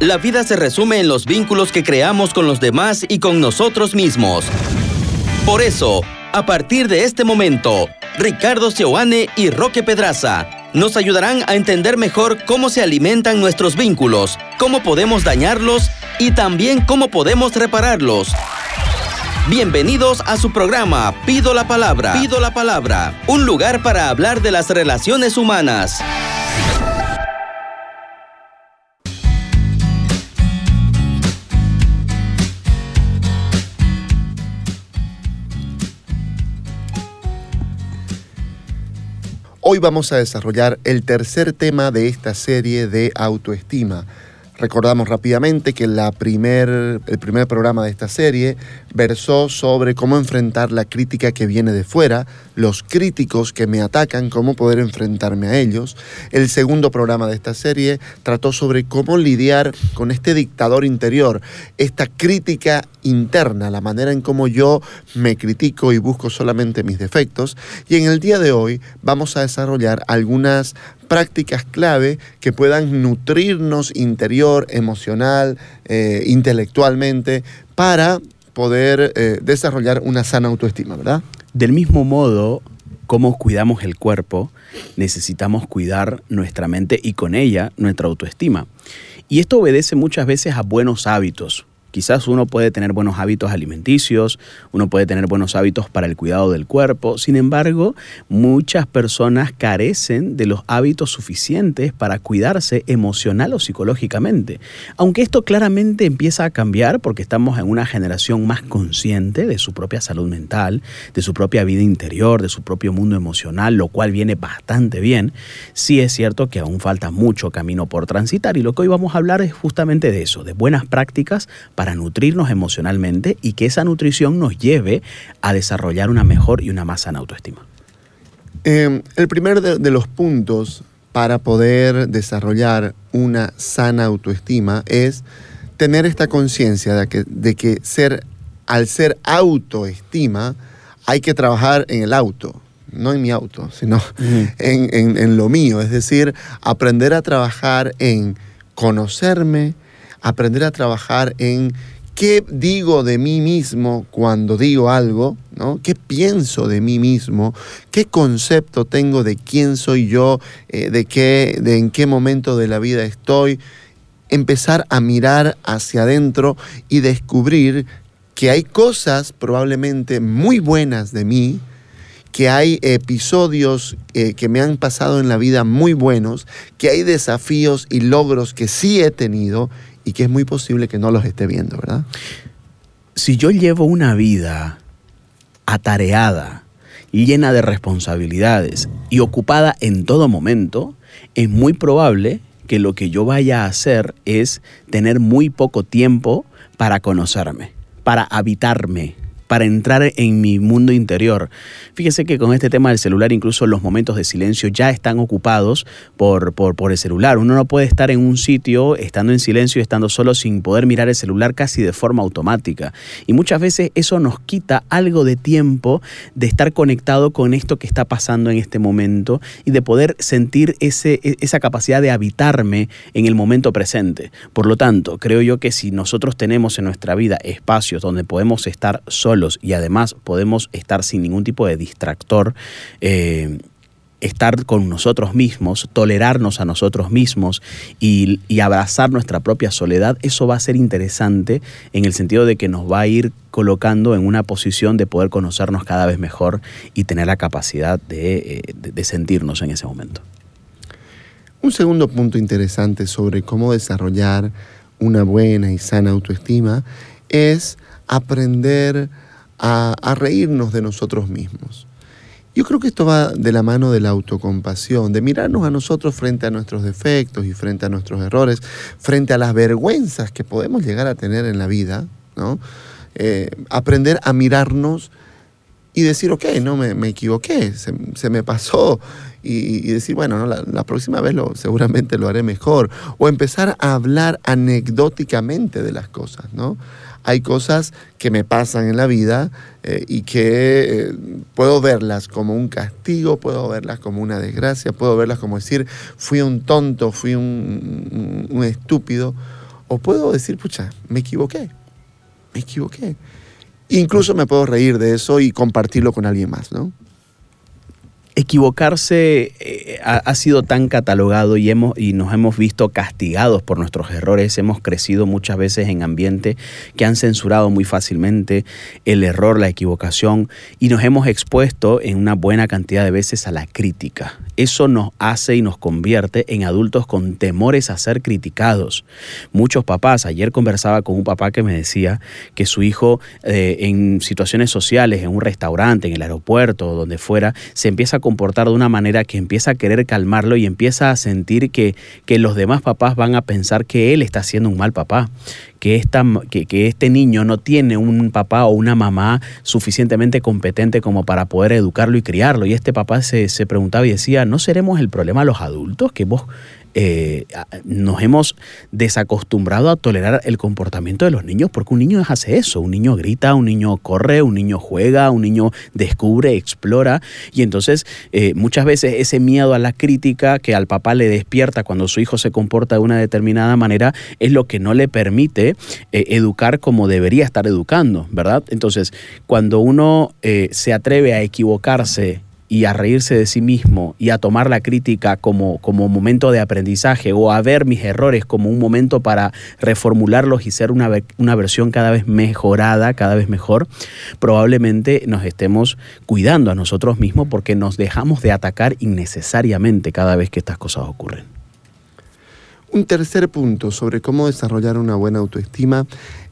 La vida se resume en los vínculos que creamos con los demás y con nosotros mismos. Por eso, a partir de este momento, Ricardo Sioane y Roque Pedraza nos ayudarán a entender mejor cómo se alimentan nuestros vínculos, cómo podemos dañarlos y también cómo podemos repararlos. Bienvenidos a su programa Pido la Palabra. Pido la Palabra, un lugar para hablar de las relaciones humanas. Hoy vamos a desarrollar el tercer tema de esta serie de autoestima. Recordamos rápidamente que primer, el primer programa de esta serie versó sobre cómo enfrentar la crítica que viene de fuera, los críticos que me atacan, cómo poder enfrentarme a ellos. El segundo programa de esta serie trató sobre cómo lidiar con este dictador interior, esta crítica interna, la manera en cómo yo me critico y busco solamente mis defectos. Y en el día de hoy vamos a desarrollar algunas prácticas clave que puedan nutrirnos interior, emocional, eh, intelectualmente, para poder eh, desarrollar una sana autoestima, ¿verdad? Del mismo modo, como cuidamos el cuerpo, necesitamos cuidar nuestra mente y con ella nuestra autoestima. Y esto obedece muchas veces a buenos hábitos, Quizás uno puede tener buenos hábitos alimenticios, uno puede tener buenos hábitos para el cuidado del cuerpo, sin embargo, muchas personas carecen de los hábitos suficientes para cuidarse emocional o psicológicamente. Aunque esto claramente empieza a cambiar porque estamos en una generación más consciente de su propia salud mental, de su propia vida interior, de su propio mundo emocional, lo cual viene bastante bien, sí es cierto que aún falta mucho camino por transitar y lo que hoy vamos a hablar es justamente de eso, de buenas prácticas para nutrirnos emocionalmente y que esa nutrición nos lleve a desarrollar una mejor y una más sana autoestima. Em, el primer de, los puntos para poder desarrollar una sana autoestima es tener esta conciencia de que, de que ser, al ser autoestima hay que trabajar en el auto, no en mi auto, sino en, en, lo mío. Es decir, aprender a trabajar en conocerme, aprender a trabajar en qué digo de mí mismo cuando digo algo, ¿no? ¿Qué pienso de mí mismo? ¿Qué concepto tengo de quién soy yo? Eh, de, qué, de en qué momento de la vida estoy? Empezar a mirar hacia adentro y descubrir que hay cosas probablemente muy buenas de mí, que hay episodios eh, que me han pasado en la vida muy buenos, que hay desafíos y logros que sí he tenido y que es muy posible que no los esté viendo, ¿verdad? Si yo llevo una vida atareada, llena de responsabilidades y ocupada en todo momento, es muy probable que lo que yo vaya a hacer es tener muy poco tiempo para conocerme, para habitarme, para entrar en mi mundo interior. Fíjese que con este tema del celular, incluso los momentos de silencio ya están ocupados por, por, el celular. Uno no puede estar en un sitio estando en silencio y estando solo sin poder mirar el celular casi de forma automática. Y muchas veces eso nos quita algo de tiempo de estar conectado con esto que está pasando en este momento y de poder sentir ese, e, esa capacidad de habitarme en el momento presente. Por lo tanto, creo yo que si nosotros tenemos en nuestra vida espacios donde podemos estar solos, y además podemos estar sin ningún tipo de distractor. Eh, estar con nosotros mismos, tolerarnos a nosotros mismos y, abrazar nuestra propia soledad, eso va a ser interesante en el sentido de que nos va a ir colocando en una posición de poder conocernos cada vez mejor y tener la capacidad de, eh, sentirnos en ese momento. Un segundo punto interesante sobre cómo desarrollar una buena y sana autoestima es aprender a, reírnos de nosotros mismos. Yo creo que esto va de la mano de la autocompasión, de mirarnos a nosotros frente a nuestros defectos y frente a nuestros errores, frente a las vergüenzas que podemos llegar a tener en la vida, ¿no? Eh, aprender a mirarnos y decir, ok, no me, equivoqué, se, me pasó, y, decir, bueno, la, próxima vez lo, seguramente lo haré mejor, o empezar a hablar anecdóticamente de las cosas, ¿no? Hay cosas que me pasan en la vida eh, y que eh, puedo verlas como un castigo, puedo verlas como una desgracia, puedo verlas como decir, fui un tonto, fui un, estúpido, O puedo decir, pucha, me equivoqué, me equivoqué. Incluso me puedo reír de eso y compartirlo con alguien más, ¿no? Equivocarse eh, ha, sido tan catalogado y, hemos, y nos hemos visto castigados por nuestros errores. Hemos crecido muchas veces en ambientes que han censurado muy fácilmente el error, la equivocación y nos hemos expuesto en una buena cantidad de veces a la crítica. Eso nos hace y nos convierte en adultos con temores a ser criticados. Muchos papás, ayer conversaba con un papá que me decía que su hijo eh, en situaciones sociales, en un restaurante, en el aeropuerto, donde fuera, se empieza a comportar de una manera que empieza a querer calmarlo y empieza a sentir que, que los demás papás van a pensar que él está siendo un mal papá, que, esta, que, que, este niño no tiene un papá o una mamá suficientemente competente como para poder educarlo y criarlo. Y este papá se, se preguntaba y decía, ¿no seremos el problema los adultos? Que vos eh, nos hemos desacostumbrado a tolerar el comportamiento de los niños porque un niño hace eso, un niño grita, un niño corre, un niño juega, un niño descubre, explora y entonces eh, muchas veces ese miedo a la crítica que al papá le despierta cuando su hijo se comporta de una determinada manera es lo que no le permite eh, educar como debería estar educando, ¿verdad? Entonces, cuando uno se atreve a equivocarse y a reírse de sí mismo y a tomar la crítica como, como momento de aprendizaje o a ver mis errores como un momento para reformularlos y ser una, una versión cada vez mejorada, cada vez mejor, probablemente nos estemos cuidando a nosotros mismos porque nos dejamos de atacar innecesariamente cada vez que estas cosas ocurren. Un tercer punto sobre cómo desarrollar una buena autoestima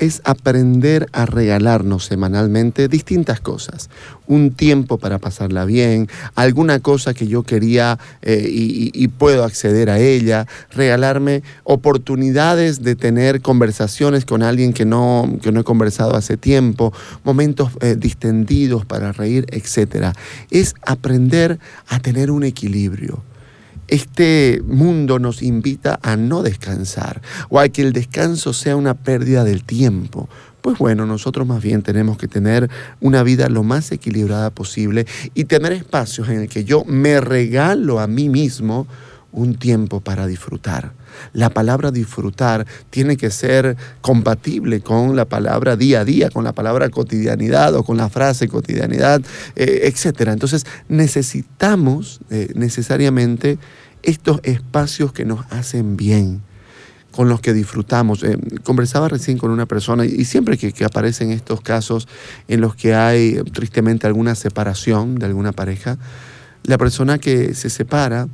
es aprender a regalarnos semanalmente distintas cosas. Un tiempo para pasarla bien, alguna cosa que yo quería eh, y, puedo acceder a ella, regalarme oportunidades de tener conversaciones con alguien que no, que no he conversado hace tiempo, momentos eh, distendidos para reír, etc. Es aprender a tener un equilibrio este mundo nos invita a no descansar o a que el descanso sea una pérdida del tiempo. Pues bueno, nosotros más bien tenemos que tener una vida lo más equilibrada posible y tener espacios en el que yo me regalo a mí mismo un tiempo para disfrutar. La palabra disfrutar tiene que ser compatible con la palabra día a día, con la palabra cotidianidad o con la frase cotidianidad, eh, etc. Entonces necesitamos eh, necesariamente estos espacios que nos hacen bien con los que disfrutamos. Eh, conversaba recién con una persona y siempre que, que, aparecen estos casos en los que hay tristemente alguna separación de alguna pareja, la persona que se separa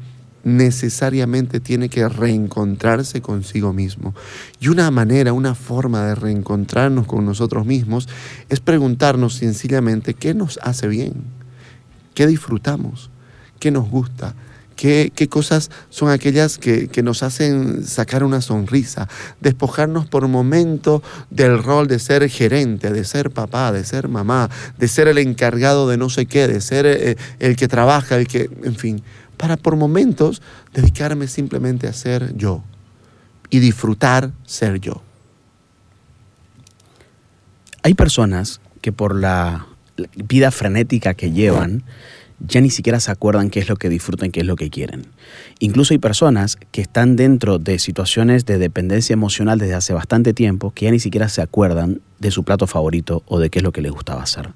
necesariamente tiene que reencontrarse consigo mismo. Y una manera, una forma de reencontrarnos con nosotros mismos es preguntarnos sencillamente qué nos hace bien, qué disfrutamos, qué nos gusta, ¿Qué, cosas son aquellas que, que, nos hacen sacar una sonrisa? Despojarnos por momento del rol de ser gerente, de ser papá, de ser mamá, de ser el encargado de no sé qué, de ser eh, el que trabaja, el que, en fin, para por momentos dedicarme simplemente a ser yo y disfrutar ser yo. Hay personas que por la vida frenética que llevan, ya ni siquiera se acuerdan qué es lo que disfrutan, qué es lo que quieren. Incluso hay personas que están dentro de situaciones de dependencia emocional desde hace bastante tiempo que ya ni siquiera se acuerdan de su plato favorito o de qué es lo que les gustaba hacer.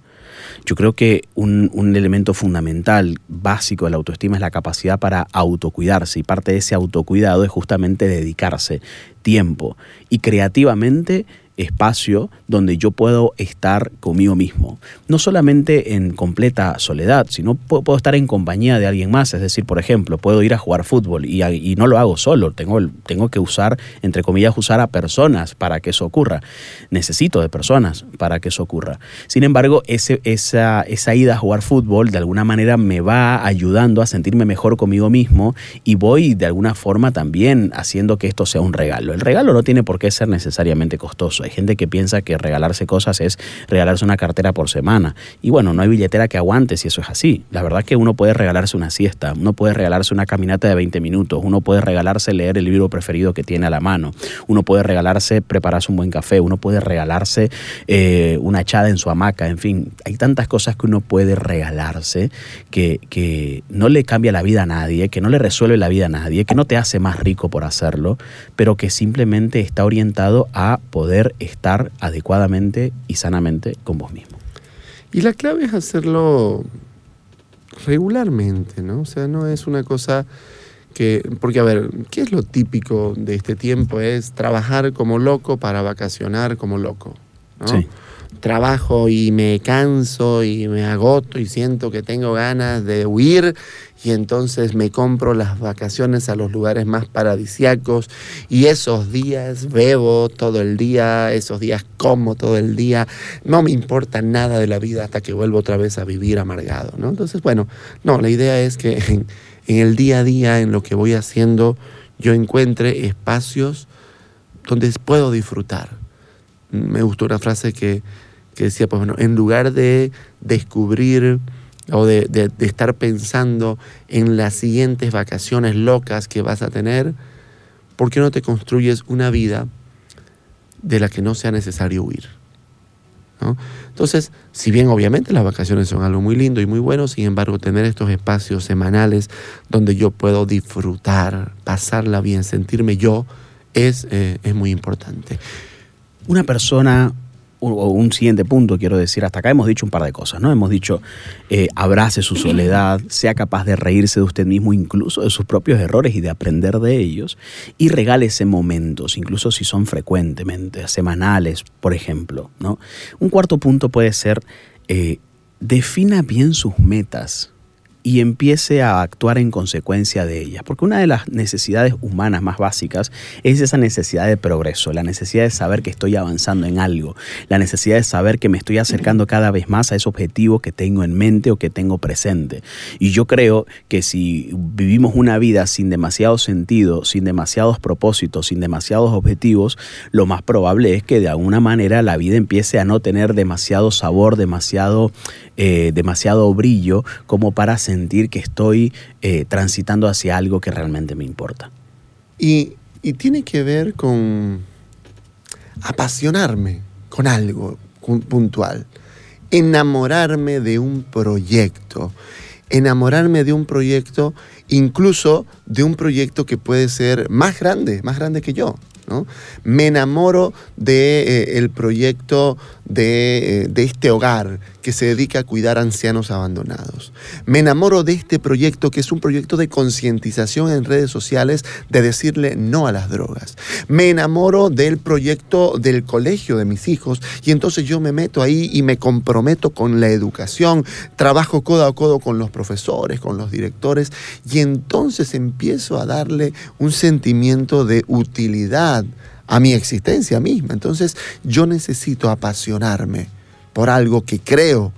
Yo creo que un, un, elemento fundamental, básico de la autoestima es la capacidad para autocuidarse y parte de ese autocuidado es justamente dedicarse tiempo. Y creativamente espacio donde yo puedo estar conmigo mismo. No solamente en completa soledad, sino puedo, estar en compañía de alguien más. Es decir, por ejemplo, puedo ir a jugar fútbol y, y, no lo hago solo. Tengo, tengo que usar, entre comillas, usar a personas para que eso ocurra. Necesito de personas para que eso ocurra. Sin embargo, ese, esa, esa ida a jugar fútbol de alguna manera me va ayudando a sentirme mejor conmigo mismo y voy de alguna forma también haciendo que esto sea un regalo. El regalo no tiene por qué ser necesariamente costoso Gente que piensa que regalarse cosas es regalarse una cartera por semana. Y bueno, no hay billetera que aguante si eso es así. La verdad que uno puede regalarse una siesta, uno puede regalarse una caminata de 20 minutos, uno puede regalarse leer el libro preferido que tiene a la mano, uno puede regalarse prepararse un buen café, uno puede regalarse eh, una echada en su hamaca, en fin, hay tantas cosas que uno puede regalarse que, que no le cambia la vida a nadie, que no le resuelve la vida a nadie, que no te hace más rico por hacerlo, pero que simplemente está orientado a poder estar adecuadamente y sanamente con vos mismo. Y la clave es hacerlo regularmente, ¿no? O sea, no es una cosa que, porque a ver, ¿qué es lo típico de este tiempo? Es trabajar como loco para vacacionar como loco, ¿no? Sí trabajo y me canso y me agoto y siento que tengo ganas de huir y entonces me compro las vacaciones a los lugares más paradisiacos y esos días bebo todo el día, esos días como todo el día, no me importa nada de la vida hasta que vuelvo otra vez a vivir amargado, ¿no? Entonces, bueno, no, la idea es que en, en el día a día, en lo que voy haciendo, yo encuentre espacios donde puedo disfrutar. Me gustó una frase que que decía, pues bueno, en lugar de descubrir o de, estar pensando en las siguientes vacaciones locas que vas a tener, ¿por qué no te construyes una vida de la que no sea necesario huir? Entonces, si bien obviamente las vacaciones son algo muy lindo y muy bueno, sin embargo, tener estos espacios semanales donde yo puedo disfrutar, pasarla bien, sentirme yo, es, eh, es muy importante. Una persona o un siguiente punto, quiero decir, hasta acá hemos dicho un par de cosas, ¿no? Hemos dicho, eh, abrace su soledad, sea capaz de reírse de usted mismo, incluso de sus propios errores y de aprender de ellos, y regálese momentos, incluso si son frecuentemente, semanales, por ejemplo, ¿no? Un cuarto punto puede ser, eh, defina bien sus metas y empiece a actuar en consecuencia de ellas. Porque una de las necesidades humanas más básicas es esa necesidad de progreso, la necesidad de saber que estoy avanzando en algo, la necesidad de saber que me estoy acercando cada vez más a ese objetivo que tengo en mente o que tengo presente. Y yo creo que si vivimos una vida sin demasiado sentido, sin demasiados propósitos, sin demasiados objetivos, lo más probable es que de alguna manera la vida empiece a no tener demasiado sabor, demasiado, eh, demasiado brillo como para que estoy eh, transitando hacia algo que realmente me importa. Y, tiene que ver con apasionarme con algo puntual, enamorarme de un proyecto, enamorarme de un proyecto, incluso de un proyecto que puede ser más grande, más grande que yo. Me enamoro del de, eh, proyecto de, eh, de, este hogar que se dedica a cuidar ancianos abandonados. Me enamoro de este proyecto que es un proyecto de concientización en redes sociales de decirle no a las drogas. Me enamoro del proyecto del colegio de mis hijos y entonces yo me meto ahí y me comprometo con la educación, trabajo codo a codo con los profesores, con los directores y entonces empiezo a darle un sentimiento de utilidad a mi existencia misma. Entonces yo necesito apasionarme por algo que creo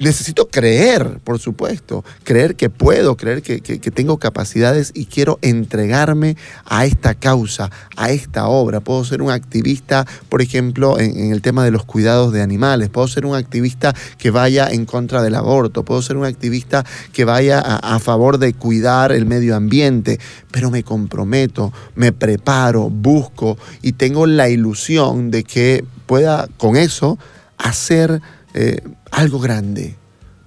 necesito creer, por supuesto, creer que puedo, creer que, tengo capacidades y quiero entregarme a esta causa, a esta obra. Puedo ser un activista, por ejemplo, en, el tema de los cuidados de animales, puedo ser un activista que vaya en contra del aborto, puedo ser un activista que vaya a, favor de cuidar el medio ambiente, pero me comprometo, me preparo, busco y tengo la ilusión de que pueda con eso hacer eh, algo grande.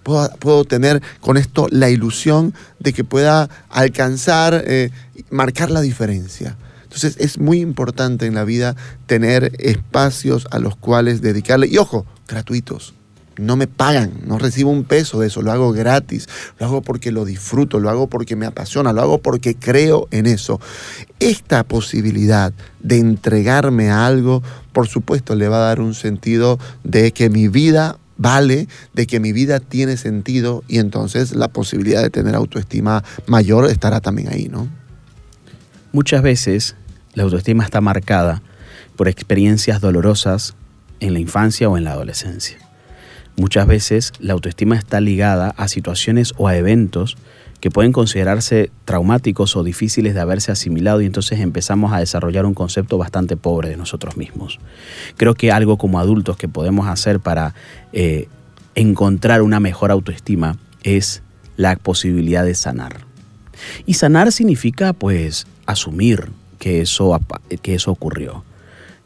Puedo, tener con esto la ilusión de que pueda alcanzar, eh, marcar la diferencia. Entonces es muy importante en la vida tener espacios a los cuales dedicarle, y ojo, gratuitos no me pagan, no recibo un peso de eso, lo hago gratis, lo hago porque lo disfruto, lo hago porque me apasiona, lo hago porque creo en eso. Esta posibilidad de entregarme a algo, por supuesto, le va a dar un sentido de que mi vida vale, de que mi vida tiene sentido y entonces la posibilidad de tener autoestima mayor estará también ahí, ¿no? Muchas veces la autoestima está marcada por experiencias dolorosas en la infancia o en la adolescencia. Muchas veces la autoestima está ligada a situaciones o a eventos que pueden considerarse traumáticos o difíciles de haberse asimilado y entonces empezamos a desarrollar un concepto bastante pobre de nosotros mismos. Creo que algo como adultos que podemos hacer para eh, encontrar una mejor autoestima es la posibilidad de sanar. Y sanar significa pues asumir que eso, que eso ocurrió.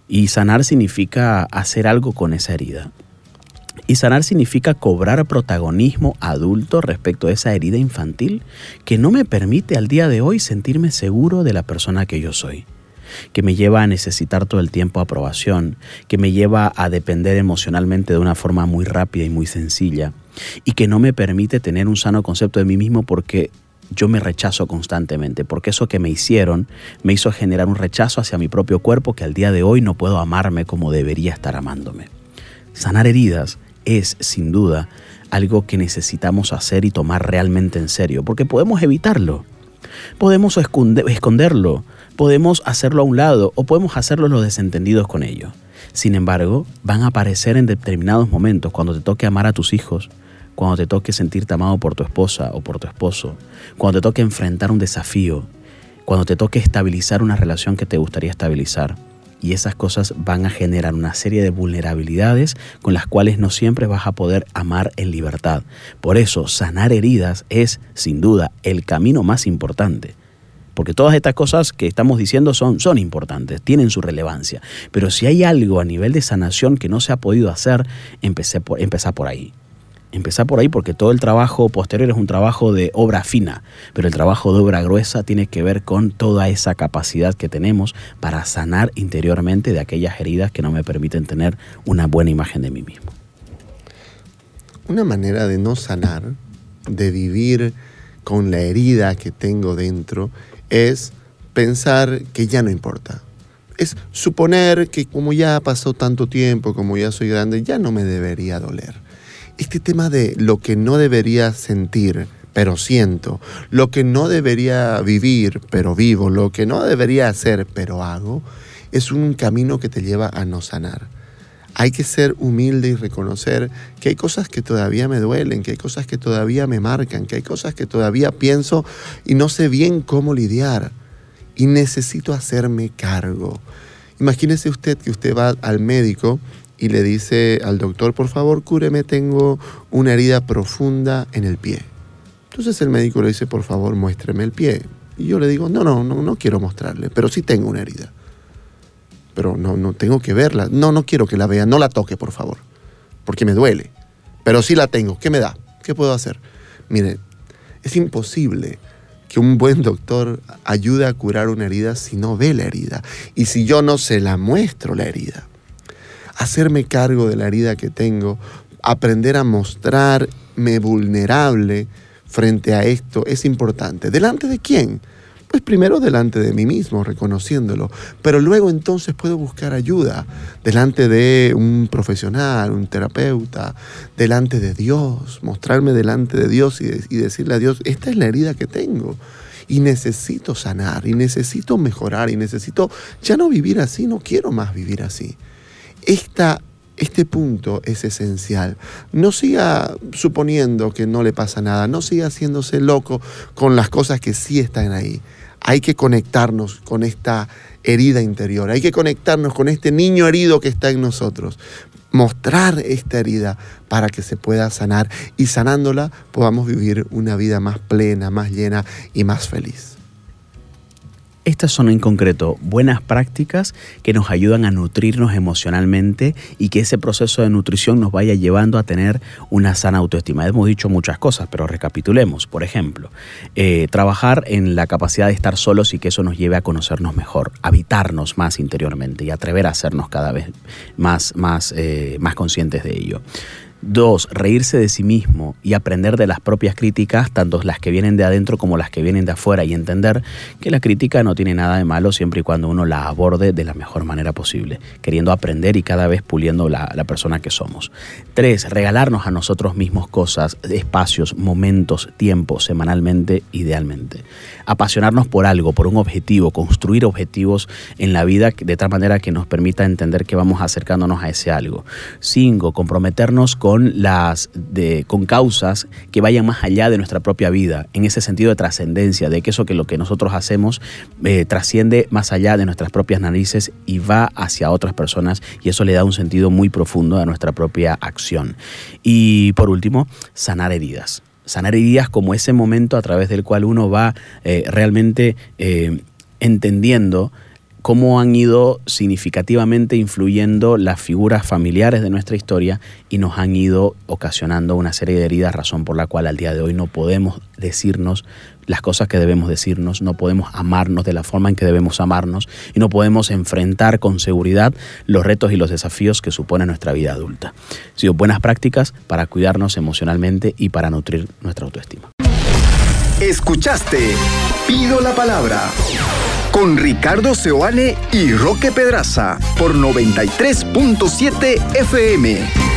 Y sanar significa hacer algo con esa herida. Y sanar significa cobrar protagonismo adulto respecto a esa herida infantil que no me permite al día de hoy sentirme seguro de la persona que yo soy, que me lleva a necesitar todo el tiempo aprobación, que me lleva a depender emocionalmente de una forma muy rápida y muy sencilla, y que no me permite tener un sano concepto de mí mismo porque yo me rechazo constantemente, porque eso que me hicieron me hizo generar un rechazo hacia mi propio cuerpo que al día de hoy no puedo amarme como debería estar amándome. Sanar heridas es, sin duda, algo que necesitamos hacer y tomar realmente en serio, porque podemos evitarlo, podemos esconderlo, podemos hacerlo a un lado o podemos hacerlo los desentendidos con ello. Sin embargo, van a aparecer en determinados momentos cuando te toque amar a tus hijos, cuando te toque sentirte amado por tu esposa o por tu esposo, cuando te toque enfrentar un desafío, cuando te toque estabilizar una relación que te gustaría estabilizar. Y esas cosas van a generar una serie de vulnerabilidades con las cuales no siempre vas a poder amar en libertad. Por eso, sanar heridas es, sin duda, el camino más importante. Porque todas estas cosas que estamos diciendo son, son importantes, tienen su relevancia. Pero si hay algo a nivel de sanación que no se ha podido hacer, empecé por, empezar por ahí. Empezar por ahí porque todo el trabajo posterior es un trabajo de obra fina, pero el trabajo de obra gruesa tiene que ver con toda esa capacidad que tenemos para sanar interiormente de aquellas heridas que no me permiten tener una buena imagen de mí mismo. Una manera de no sanar, de vivir con la herida que tengo dentro, es pensar que ya no importa. Es suponer que como ya pasó tanto tiempo, como ya soy grande, ya no me debería doler este tema de lo que no debería sentir, pero siento, lo que no debería vivir, pero vivo, lo que no debería hacer, pero hago, es un camino que te lleva a no sanar. Hay que ser humilde y reconocer que hay cosas que todavía me duelen, que hay cosas que todavía me marcan, que hay cosas que todavía pienso y no sé bien cómo lidiar. Y necesito hacerme cargo. Imagínese usted que usted va al médico y le dice al doctor, por favor, cúreme, tengo una herida profunda en el pie. Entonces el médico le dice, por favor, muéstreme el pie. Y yo le digo, no, no, no, no quiero mostrarle, pero sí tengo una herida. Pero no, no tengo que verla. No, no quiero que la vea, no la toque, por favor, porque me duele. Pero sí la tengo, ¿qué me da? ¿Qué puedo hacer? Mire, es imposible que un buen doctor ayude a curar una herida si no ve la herida y si yo no se la muestro la herida hacerme cargo de la herida que tengo, aprender a mostrarme vulnerable frente a esto es importante. ¿Delante de quién? Pues primero delante de mí mismo, reconociéndolo, pero luego entonces puedo buscar ayuda delante de un profesional, un terapeuta, delante de Dios, mostrarme delante de Dios y, decirle a Dios, esta es la herida que tengo y necesito sanar y necesito mejorar y necesito ya no vivir así, no quiero más vivir así este punto es esencial. No siga suponiendo que no le pasa nada, no siga haciéndose loco con las cosas que sí están ahí. Hay que conectarnos con esta herida interior, hay que conectarnos con este niño herido que está en nosotros, mostrar esta herida para que se pueda sanar y sanándola podamos vivir una vida más plena, más llena y más feliz. Estas son en concreto buenas prácticas que nos ayudan a nutrirnos emocionalmente y que ese proceso de nutrición nos vaya llevando a tener una sana autoestima. Hemos dicho muchas cosas, pero recapitulemos. Por ejemplo, eh, trabajar en la capacidad de estar solos y que eso nos lleve a conocernos mejor, habitarnos más interiormente y atrever a hacernos cada vez más, más, eh, más conscientes de ello. Dos, reírse de sí mismo y aprender de las propias críticas, tanto las que vienen de adentro como las que vienen de afuera, y entender que la crítica no tiene nada de malo siempre y cuando uno la aborde de la mejor manera posible, queriendo aprender y cada vez puliendo la, la persona que somos. Tres, regalarnos a nosotros mismos cosas, espacios, momentos, tiempo, semanalmente, idealmente. Apasionarnos por algo, por un objetivo, construir objetivos en la vida de tal manera que nos permita entender que vamos acercándonos a ese algo. Cinco, comprometernos con con, las, de, con causas que vayan más allá de nuestra propia vida, en ese sentido de trascendencia, de que eso que lo que nosotros hacemos eh, trasciende más allá de nuestras propias narices y va hacia otras personas y eso le da un sentido muy profundo a nuestra propia acción. Y por último, sanar heridas. Sanar heridas como ese momento a través del cual uno va eh, realmente eh, entendiendo cómo han ido significativamente influyendo las figuras familiares de nuestra historia y nos han ido ocasionando una serie de heridas, razón por la cual al día de hoy no podemos decirnos las cosas que debemos decirnos, no podemos amarnos de la forma en que debemos amarnos y no podemos enfrentar con seguridad los retos y los desafíos que supone nuestra vida adulta. Sido buenas prácticas para cuidarnos emocionalmente y para nutrir nuestra autoestima. Escuchaste Pido la Palabra con Ricardo Seoane y Roque Pedraza por 93.7 FM.